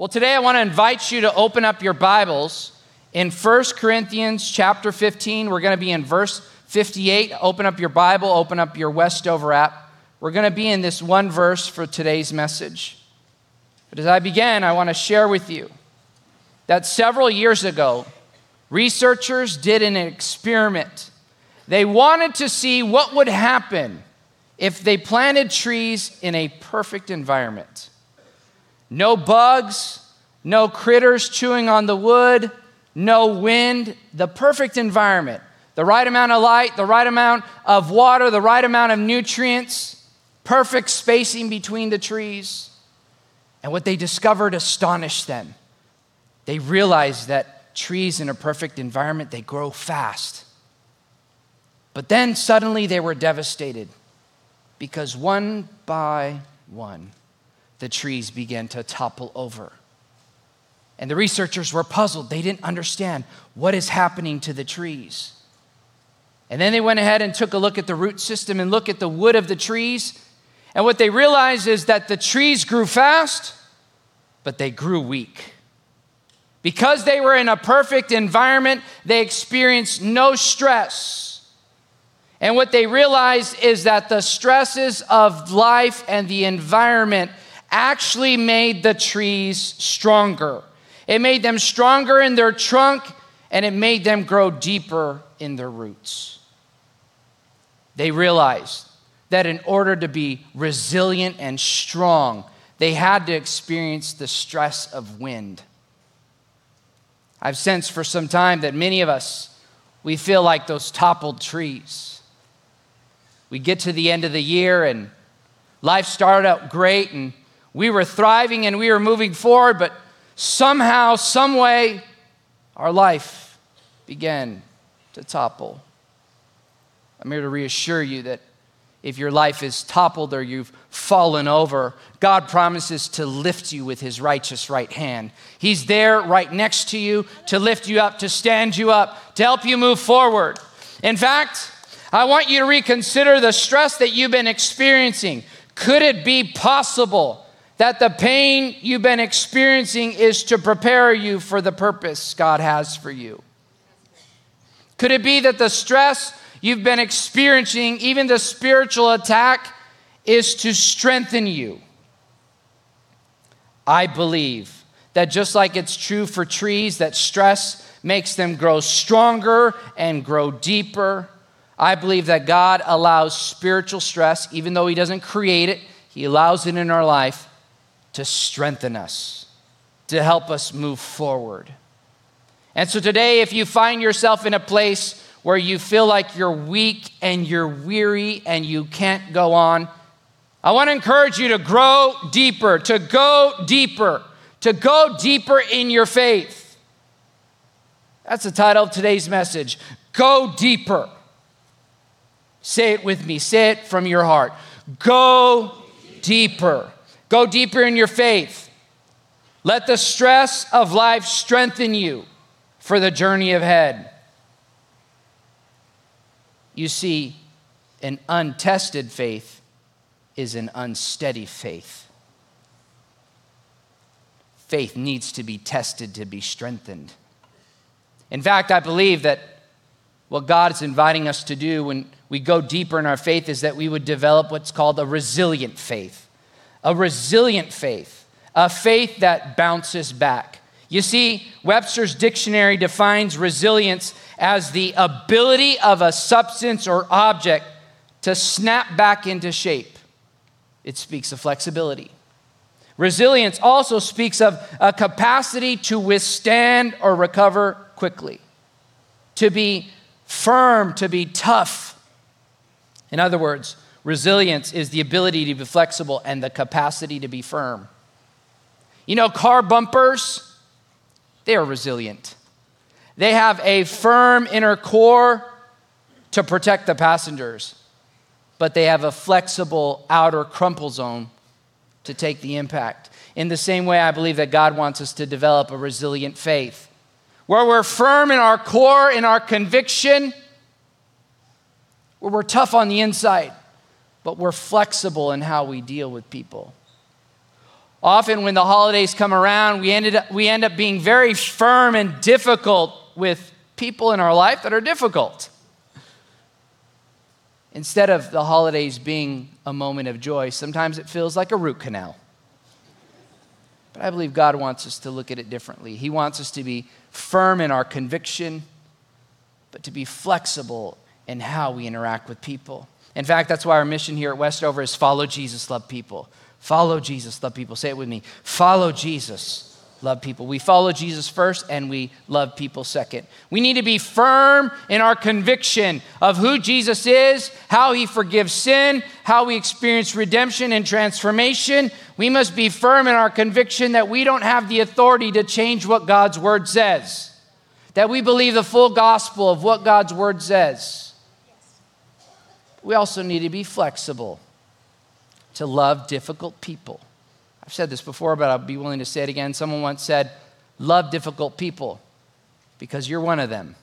Well, today I want to invite you to open up your Bibles in 1 Corinthians chapter 15. We're going to be in verse 58. Open up your Bible, open up your Westover app. We're going to be in this one verse for today's message. But as I begin, I want to share with you that several years ago, researchers did an experiment. They wanted to see what would happen if they planted trees in a perfect environment. No bugs, no critters chewing on the wood, no wind, the perfect environment. The right amount of light, the right amount of water, the right amount of nutrients, perfect spacing between the trees. And what they discovered astonished them. They realized that trees in a perfect environment, they grow fast. But then suddenly they were devastated because one by one, the trees began to topple over. And the researchers were puzzled. They didn't understand what is happening to the trees. And then they went ahead and took a look at the root system and look at the wood of the trees. And what they realized is that the trees grew fast, but they grew weak. Because they were in a perfect environment, they experienced no stress. And what they realized is that the stresses of life and the environment actually made the trees stronger. It made them stronger in their trunk and it made them grow deeper in their roots. They realized that in order to be resilient and strong, they had to experience the stress of wind. I've sensed for some time that many of us, we feel like those toppled trees. We get to the end of the year and life started out great and we were thriving and we were moving forward, but somehow, some way, our life began to topple. I'm here to reassure you that if your life is toppled or you've fallen over, God promises to lift you with his righteous right hand. He's there right next to you to lift you up, to stand you up, to help you move forward. In fact, I want you to reconsider the stress that you've been experiencing. Could it be possible that the pain you've been experiencing is to prepare you for the purpose God has for you? Could it be that the stress you've been experiencing, even the spiritual attack, is to strengthen you? I believe that just like it's true for trees, that stress makes them grow stronger and grow deeper. I believe that God allows spiritual stress, even though He doesn't create it, He allows it in our life to strengthen us, to help us move forward. And so today, if you find yourself in a place where you feel like you're weak and you're weary and you can't go on, I want to encourage you to grow deeper, to go deeper, to go deeper in your faith. That's the title of today's message Go deeper. Say it with me, say it from your heart. Go deeper. Go deeper in your faith. Let the stress of life strengthen you for the journey ahead. You see, an untested faith is an unsteady faith. Faith needs to be tested to be strengthened. In fact, I believe that what God is inviting us to do when we go deeper in our faith is that we would develop what's called a resilient faith a resilient faith, a faith that bounces back. You see, Webster's dictionary defines resilience as the ability of a substance or object to snap back into shape. It speaks of flexibility. Resilience also speaks of a capacity to withstand or recover quickly, to be firm, to be tough. In other words, Resilience is the ability to be flexible and the capacity to be firm. You know, car bumpers, they are resilient. They have a firm inner core to protect the passengers, but they have a flexible outer crumple zone to take the impact. In the same way, I believe that God wants us to develop a resilient faith where we're firm in our core, in our conviction, where we're tough on the inside but we're flexible in how we deal with people. Often, when the holidays come around, we, ended up, we end up being very firm and difficult with people in our life that are difficult. Instead of the holidays being a moment of joy, sometimes it feels like a root canal. But I believe God wants us to look at it differently. He wants us to be firm in our conviction, but to be flexible in how we interact with people. In fact, that's why our mission here at Westover is follow Jesus, love people. Follow Jesus, love people. Say it with me. Follow Jesus, love people. We follow Jesus first and we love people second. We need to be firm in our conviction of who Jesus is, how he forgives sin, how we experience redemption and transformation. We must be firm in our conviction that we don't have the authority to change what God's word says, that we believe the full gospel of what God's word says. We also need to be flexible to love difficult people. I've said this before, but I'll be willing to say it again. Someone once said, Love difficult people because you're one of them.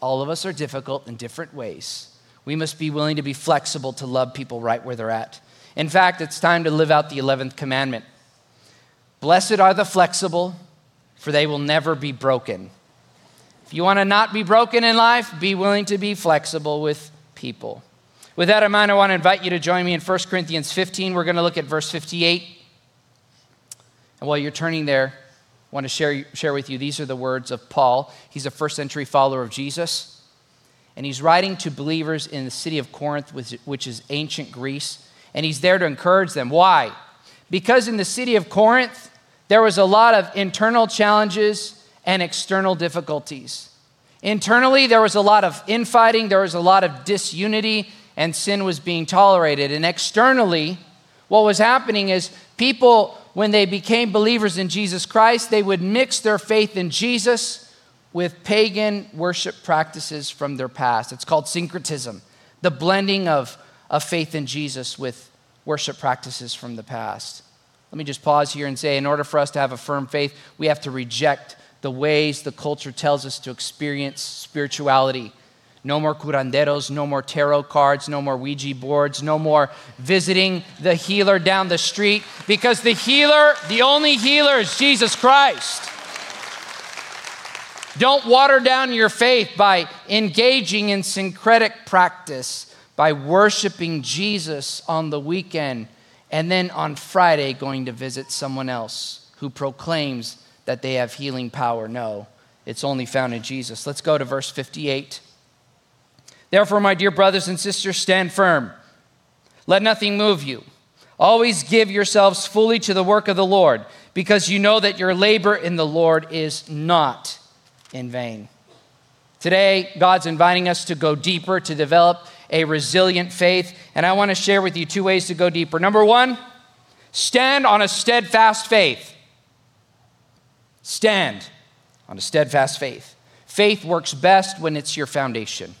All of us are difficult in different ways. We must be willing to be flexible to love people right where they're at. In fact, it's time to live out the 11th commandment. Blessed are the flexible, for they will never be broken. If you want to not be broken in life, be willing to be flexible with people. With that in mind, I want to invite you to join me in 1 Corinthians 15. We're going to look at verse 58. And while you're turning there, I want to share, share with you these are the words of Paul. He's a first century follower of Jesus. And he's writing to believers in the city of Corinth, which is ancient Greece. And he's there to encourage them. Why? Because in the city of Corinth, there was a lot of internal challenges and external difficulties. Internally, there was a lot of infighting, there was a lot of disunity, and sin was being tolerated. And externally, what was happening is people, when they became believers in Jesus Christ, they would mix their faith in Jesus with pagan worship practices from their past. It's called syncretism, the blending of, of faith in Jesus with worship practices from the past. Let me just pause here and say in order for us to have a firm faith, we have to reject the ways the culture tells us to experience spirituality. No more curanderos, no more tarot cards, no more Ouija boards, no more visiting the healer down the street because the healer, the only healer is Jesus Christ. Don't water down your faith by engaging in syncretic practice, by worshiping Jesus on the weekend, and then on Friday going to visit someone else who proclaims that they have healing power. No, it's only found in Jesus. Let's go to verse 58. Therefore, my dear brothers and sisters, stand firm. Let nothing move you. Always give yourselves fully to the work of the Lord, because you know that your labor in the Lord is not in vain. Today, God's inviting us to go deeper, to develop a resilient faith. And I want to share with you two ways to go deeper. Number one, stand on a steadfast faith. Stand on a steadfast faith. Faith works best when it's your foundation.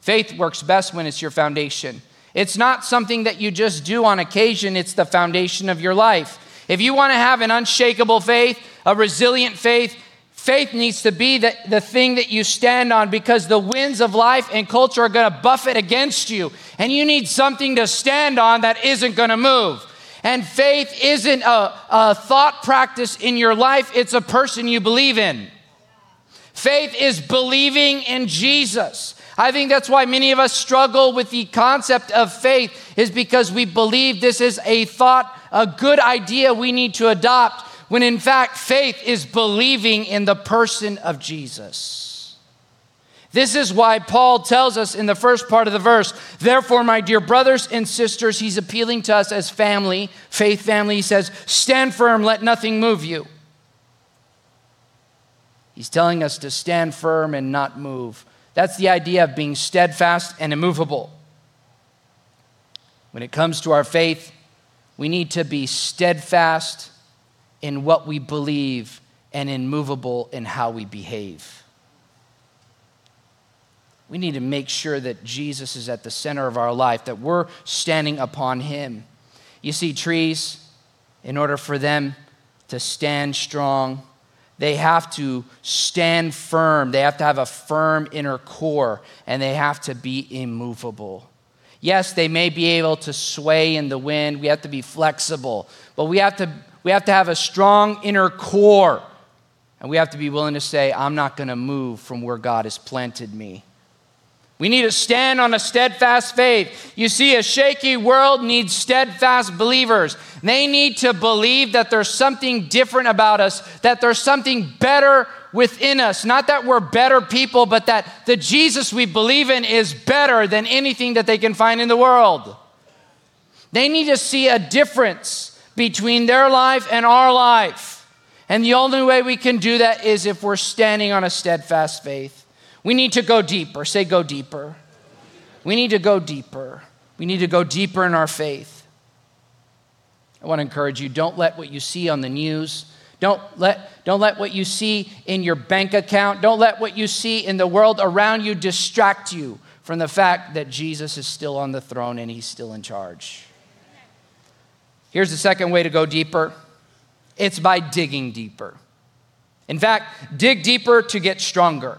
Faith works best when it's your foundation. It's not something that you just do on occasion, it's the foundation of your life. If you want to have an unshakable faith, a resilient faith, faith needs to be the, the thing that you stand on because the winds of life and culture are going to buffet against you. And you need something to stand on that isn't going to move. And faith isn't a, a thought practice in your life, it's a person you believe in. Faith is believing in Jesus. I think that's why many of us struggle with the concept of faith, is because we believe this is a thought, a good idea we need to adopt, when in fact, faith is believing in the person of Jesus. This is why Paul tells us in the first part of the verse, therefore, my dear brothers and sisters, he's appealing to us as family, faith family. He says, stand firm, let nothing move you. He's telling us to stand firm and not move. That's the idea of being steadfast and immovable. When it comes to our faith, we need to be steadfast in what we believe and immovable in how we behave. We need to make sure that Jesus is at the center of our life, that we're standing upon Him. You see, trees, in order for them to stand strong, they have to stand firm. They have to have a firm inner core and they have to be immovable. Yes, they may be able to sway in the wind. We have to be flexible, but we have to, we have, to have a strong inner core. And we have to be willing to say, I'm not going to move from where God has planted me. We need to stand on a steadfast faith. You see, a shaky world needs steadfast believers. They need to believe that there's something different about us, that there's something better within us. Not that we're better people, but that the Jesus we believe in is better than anything that they can find in the world. They need to see a difference between their life and our life. And the only way we can do that is if we're standing on a steadfast faith. We need to go deeper. Say, go deeper. We need to go deeper. We need to go deeper in our faith. I want to encourage you don't let what you see on the news, don't let, don't let what you see in your bank account, don't let what you see in the world around you distract you from the fact that Jesus is still on the throne and he's still in charge. Here's the second way to go deeper it's by digging deeper. In fact, dig deeper to get stronger.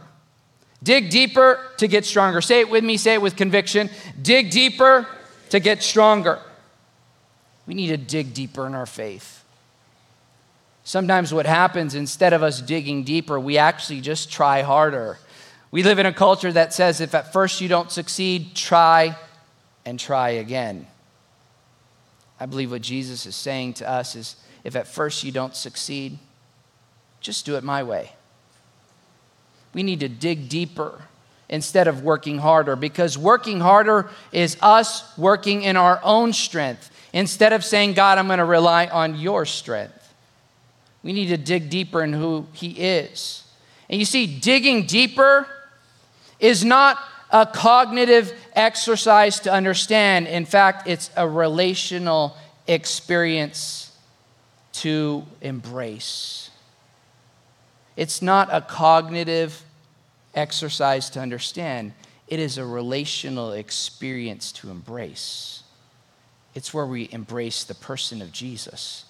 Dig deeper to get stronger. Say it with me, say it with conviction. Dig deeper to get stronger. We need to dig deeper in our faith. Sometimes what happens, instead of us digging deeper, we actually just try harder. We live in a culture that says if at first you don't succeed, try and try again. I believe what Jesus is saying to us is if at first you don't succeed, just do it my way. We need to dig deeper instead of working harder because working harder is us working in our own strength instead of saying, God, I'm going to rely on your strength. We need to dig deeper in who He is. And you see, digging deeper is not a cognitive exercise to understand. In fact, it's a relational experience to embrace. It's not a cognitive exercise to understand, it is a relational experience to embrace. It's where we embrace the person of Jesus.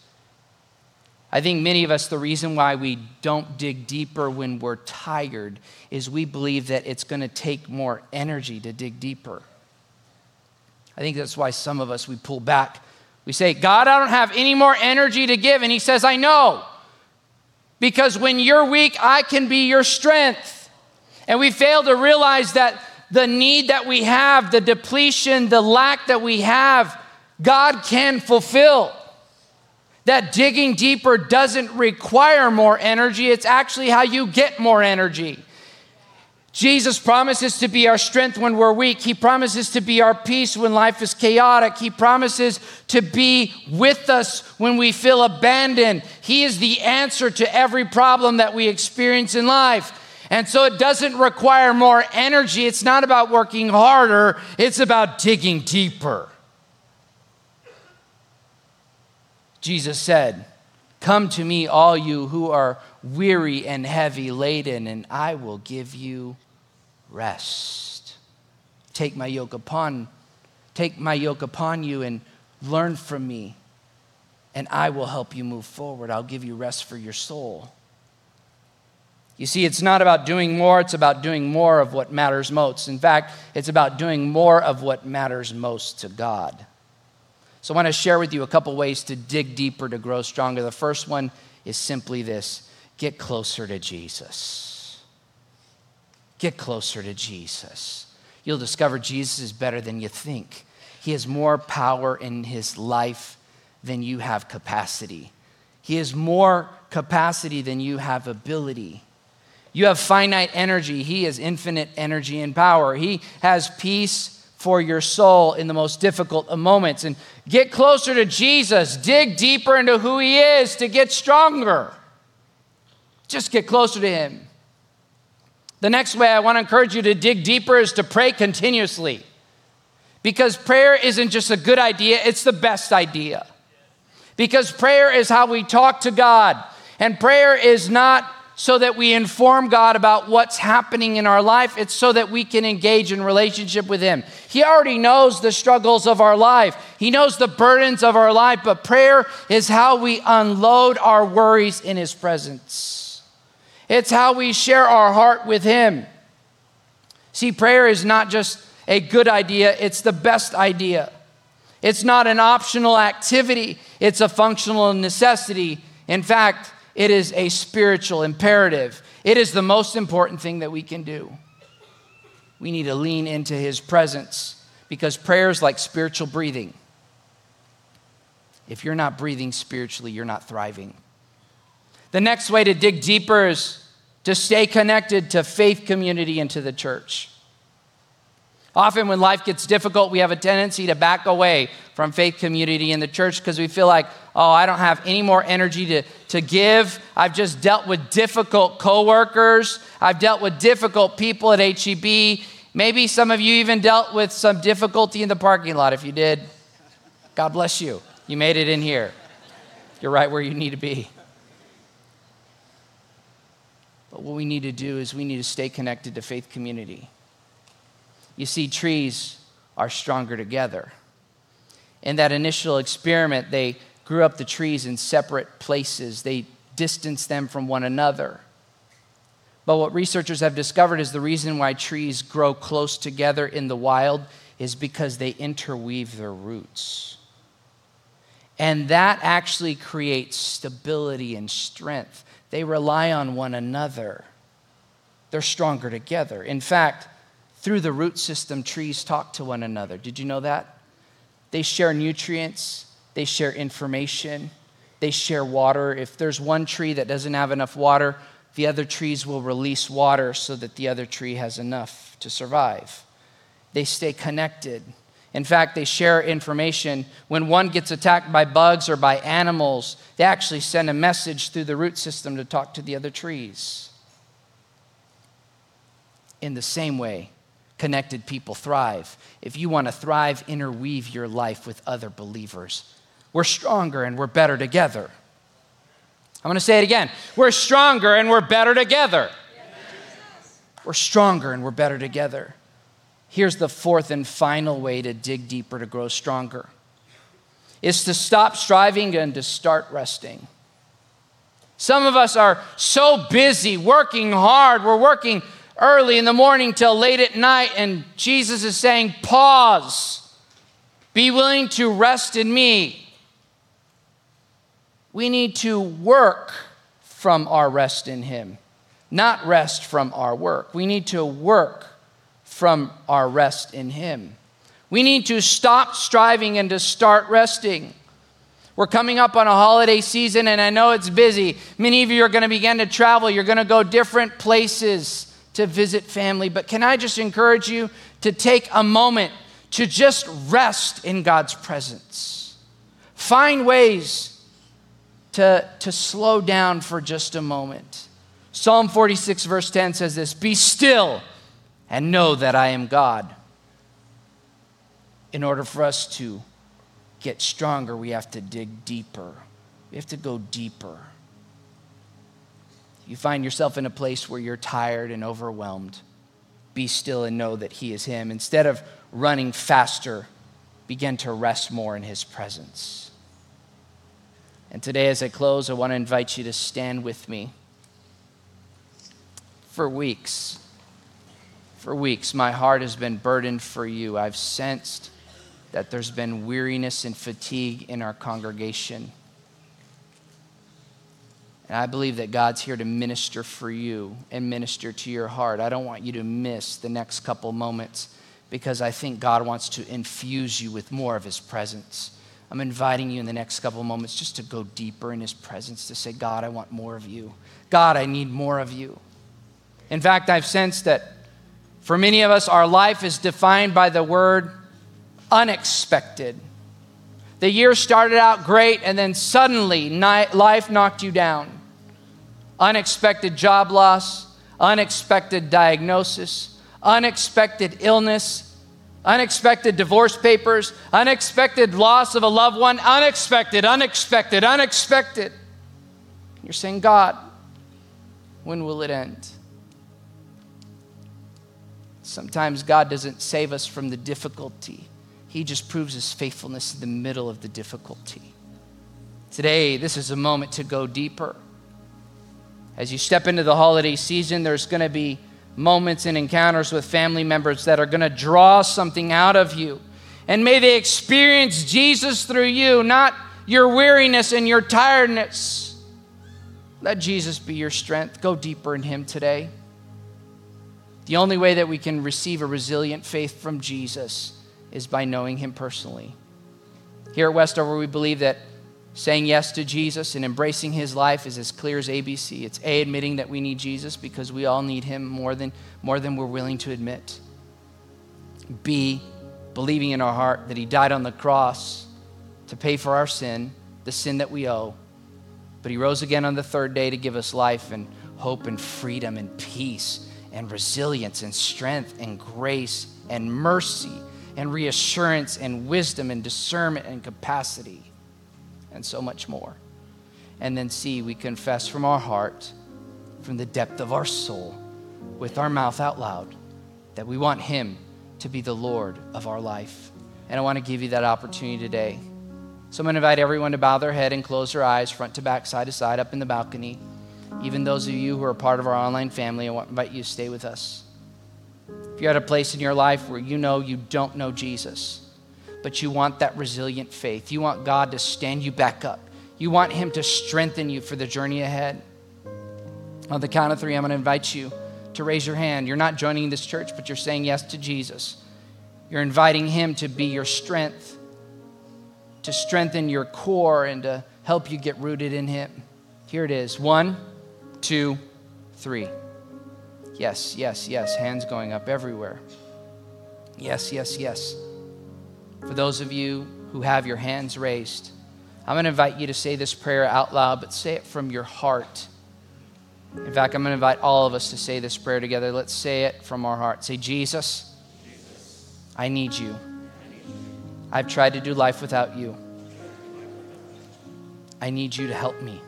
I think many of us, the reason why we don't dig deeper when we're tired is we believe that it's going to take more energy to dig deeper. I think that's why some of us, we pull back. We say, God, I don't have any more energy to give. And He says, I know. Because when you're weak, I can be your strength. And we fail to realize that the need that we have, the depletion, the lack that we have, God can fulfill. That digging deeper doesn't require more energy, it's actually how you get more energy. Jesus promises to be our strength when we're weak. He promises to be our peace when life is chaotic. He promises to be with us when we feel abandoned. He is the answer to every problem that we experience in life. And so it doesn't require more energy. It's not about working harder, it's about digging deeper. Jesus said, Come to me, all you who are weary and heavy laden, and I will give you rest. Take my yoke upon, take my yoke upon you and learn from me, and I will help you move forward. I'll give you rest for your soul. You see, it's not about doing more, it's about doing more of what matters most. In fact, it's about doing more of what matters most to God. So I want to share with you a couple ways to dig deeper to grow stronger. The first one is simply this get closer to Jesus. Get closer to Jesus. You'll discover Jesus is better than you think. He has more power in his life than you have capacity. He has more capacity than you have ability. You have finite energy. He has infinite energy and power. He has peace for your soul in the most difficult of moments. And get closer to Jesus. Dig deeper into who He is to get stronger. Just get closer to Him. The next way I want to encourage you to dig deeper is to pray continuously. Because prayer isn't just a good idea, it's the best idea. Because prayer is how we talk to God. And prayer is not so that we inform God about what's happening in our life. It's so that we can engage in relationship with Him. He already knows the struggles of our life, He knows the burdens of our life, but prayer is how we unload our worries in His presence. It's how we share our heart with Him. See, prayer is not just a good idea, it's the best idea. It's not an optional activity, it's a functional necessity. In fact, it is a spiritual imperative. It is the most important thing that we can do. We need to lean into His presence because prayer is like spiritual breathing. If you're not breathing spiritually, you're not thriving. The next way to dig deeper is to stay connected to faith community and to the church. Often, when life gets difficult, we have a tendency to back away from faith community in the church because we feel like, oh, I don't have any more energy to, to give. I've just dealt with difficult coworkers. I've dealt with difficult people at HEB. Maybe some of you even dealt with some difficulty in the parking lot. If you did, God bless you. You made it in here. You're right where you need to be. But what we need to do is we need to stay connected to faith community. You see, trees are stronger together. In that initial experiment, they grew up the trees in separate places, they distanced them from one another. But what researchers have discovered is the reason why trees grow close together in the wild is because they interweave their roots. And that actually creates stability and strength. They rely on one another, they're stronger together. In fact, through the root system, trees talk to one another. Did you know that? They share nutrients, they share information, they share water. If there's one tree that doesn't have enough water, the other trees will release water so that the other tree has enough to survive. They stay connected. In fact, they share information. When one gets attacked by bugs or by animals, they actually send a message through the root system to talk to the other trees. In the same way, connected people thrive. If you want to thrive, interweave your life with other believers. We're stronger and we're better together. I'm going to say it again. We're stronger and we're better together. We're stronger and we're better together. Here's the fourth and final way to dig deeper to grow stronger is to stop striving and to start resting. Some of us are so busy working hard. We're working early in the morning till late at night, and Jesus is saying, Pause. Be willing to rest in me. We need to work from our rest in Him, not rest from our work. We need to work from our rest in Him. We need to stop striving and to start resting. We're coming up on a holiday season, and I know it's busy. Many of you are going to begin to travel. You're going to go different places to visit family. But can I just encourage you to take a moment to just rest in God's presence? Find ways to, to slow down for just a moment. Psalm 46, verse 10 says this Be still and know that I am God. In order for us to get stronger, we have to dig deeper. We have to go deeper. You find yourself in a place where you're tired and overwhelmed. Be still and know that He is Him. Instead of running faster, begin to rest more in His presence. And today, as I close, I want to invite you to stand with me. For weeks, for weeks, my heart has been burdened for you. I've sensed that there's been weariness and fatigue in our congregation. And I believe that God's here to minister for you and minister to your heart. I don't want you to miss the next couple moments because I think God wants to infuse you with more of His presence. I'm inviting you in the next couple moments just to go deeper in His presence, to say, God, I want more of you. God, I need more of you. In fact, I've sensed that for many of us, our life is defined by the word unexpected. The year started out great, and then suddenly life knocked you down. Unexpected job loss, unexpected diagnosis, unexpected illness, unexpected divorce papers, unexpected loss of a loved one, unexpected, unexpected, unexpected. You're saying, God, when will it end? Sometimes God doesn't save us from the difficulty, He just proves His faithfulness in the middle of the difficulty. Today, this is a moment to go deeper. As you step into the holiday season, there's going to be moments and encounters with family members that are going to draw something out of you. And may they experience Jesus through you, not your weariness and your tiredness. Let Jesus be your strength. Go deeper in Him today. The only way that we can receive a resilient faith from Jesus is by knowing Him personally. Here at Westover, we believe that saying yes to Jesus and embracing His life is as clear as ABC. It's A, admitting that we need Jesus because we all need Him more than, more than we're willing to admit. B, believing in our heart that He died on the cross to pay for our sin, the sin that we owe. But He rose again on the third day to give us life and hope and freedom and peace and resilience and strength and grace and mercy and reassurance and wisdom and discernment and capacity and so much more. And then, C, we confess from our heart, from the depth of our soul, with our mouth out loud, that we want Him to be the Lord of our life. And I want to give you that opportunity today. So I'm going to invite everyone to bow their head and close their eyes, front to back, side to side, up in the balcony. Even those of you who are part of our online family, I want to invite you to stay with us. If you're at a place in your life where you know you don't know Jesus, but you want that resilient faith, you want God to stand you back up, you want Him to strengthen you for the journey ahead. On the count of three, I'm going to invite you to raise your hand. You're not joining this church, but you're saying yes to Jesus. You're inviting Him to be your strength, to strengthen your core, and to help you get rooted in Him. Here it is one, two, three. Yes, yes, yes. Hands going up everywhere. Yes, yes, yes. For those of you who have your hands raised, I'm going to invite you to say this prayer out loud, but say it from your heart. In fact, I'm going to invite all of us to say this prayer together. Let's say it from our heart. Say, Jesus, I need you. I've tried to do life without you. I need you to help me.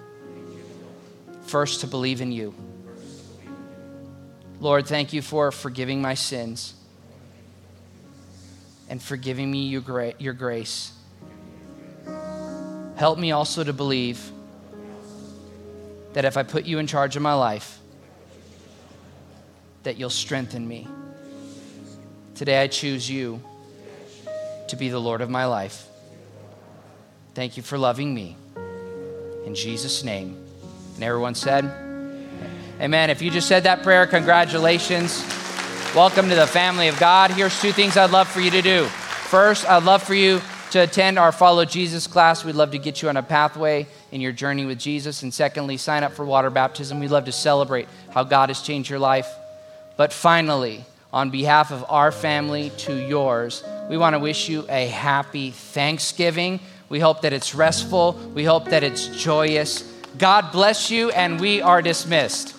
First, to believe in you. Lord, thank you for forgiving my sins and forgiving me your, gra- your grace. Help me also to believe that if I put you in charge of my life, that you'll strengthen me. Today I choose you to be the Lord of my life. Thank you for loving me. In Jesus' name. And everyone said, Amen. If you just said that prayer, congratulations. Welcome to the family of God. Here's two things I'd love for you to do. First, I'd love for you to attend our Follow Jesus class. We'd love to get you on a pathway in your journey with Jesus. And secondly, sign up for water baptism. We'd love to celebrate how God has changed your life. But finally, on behalf of our family to yours, we want to wish you a happy Thanksgiving. We hope that it's restful. We hope that it's joyous. God bless you, and we are dismissed.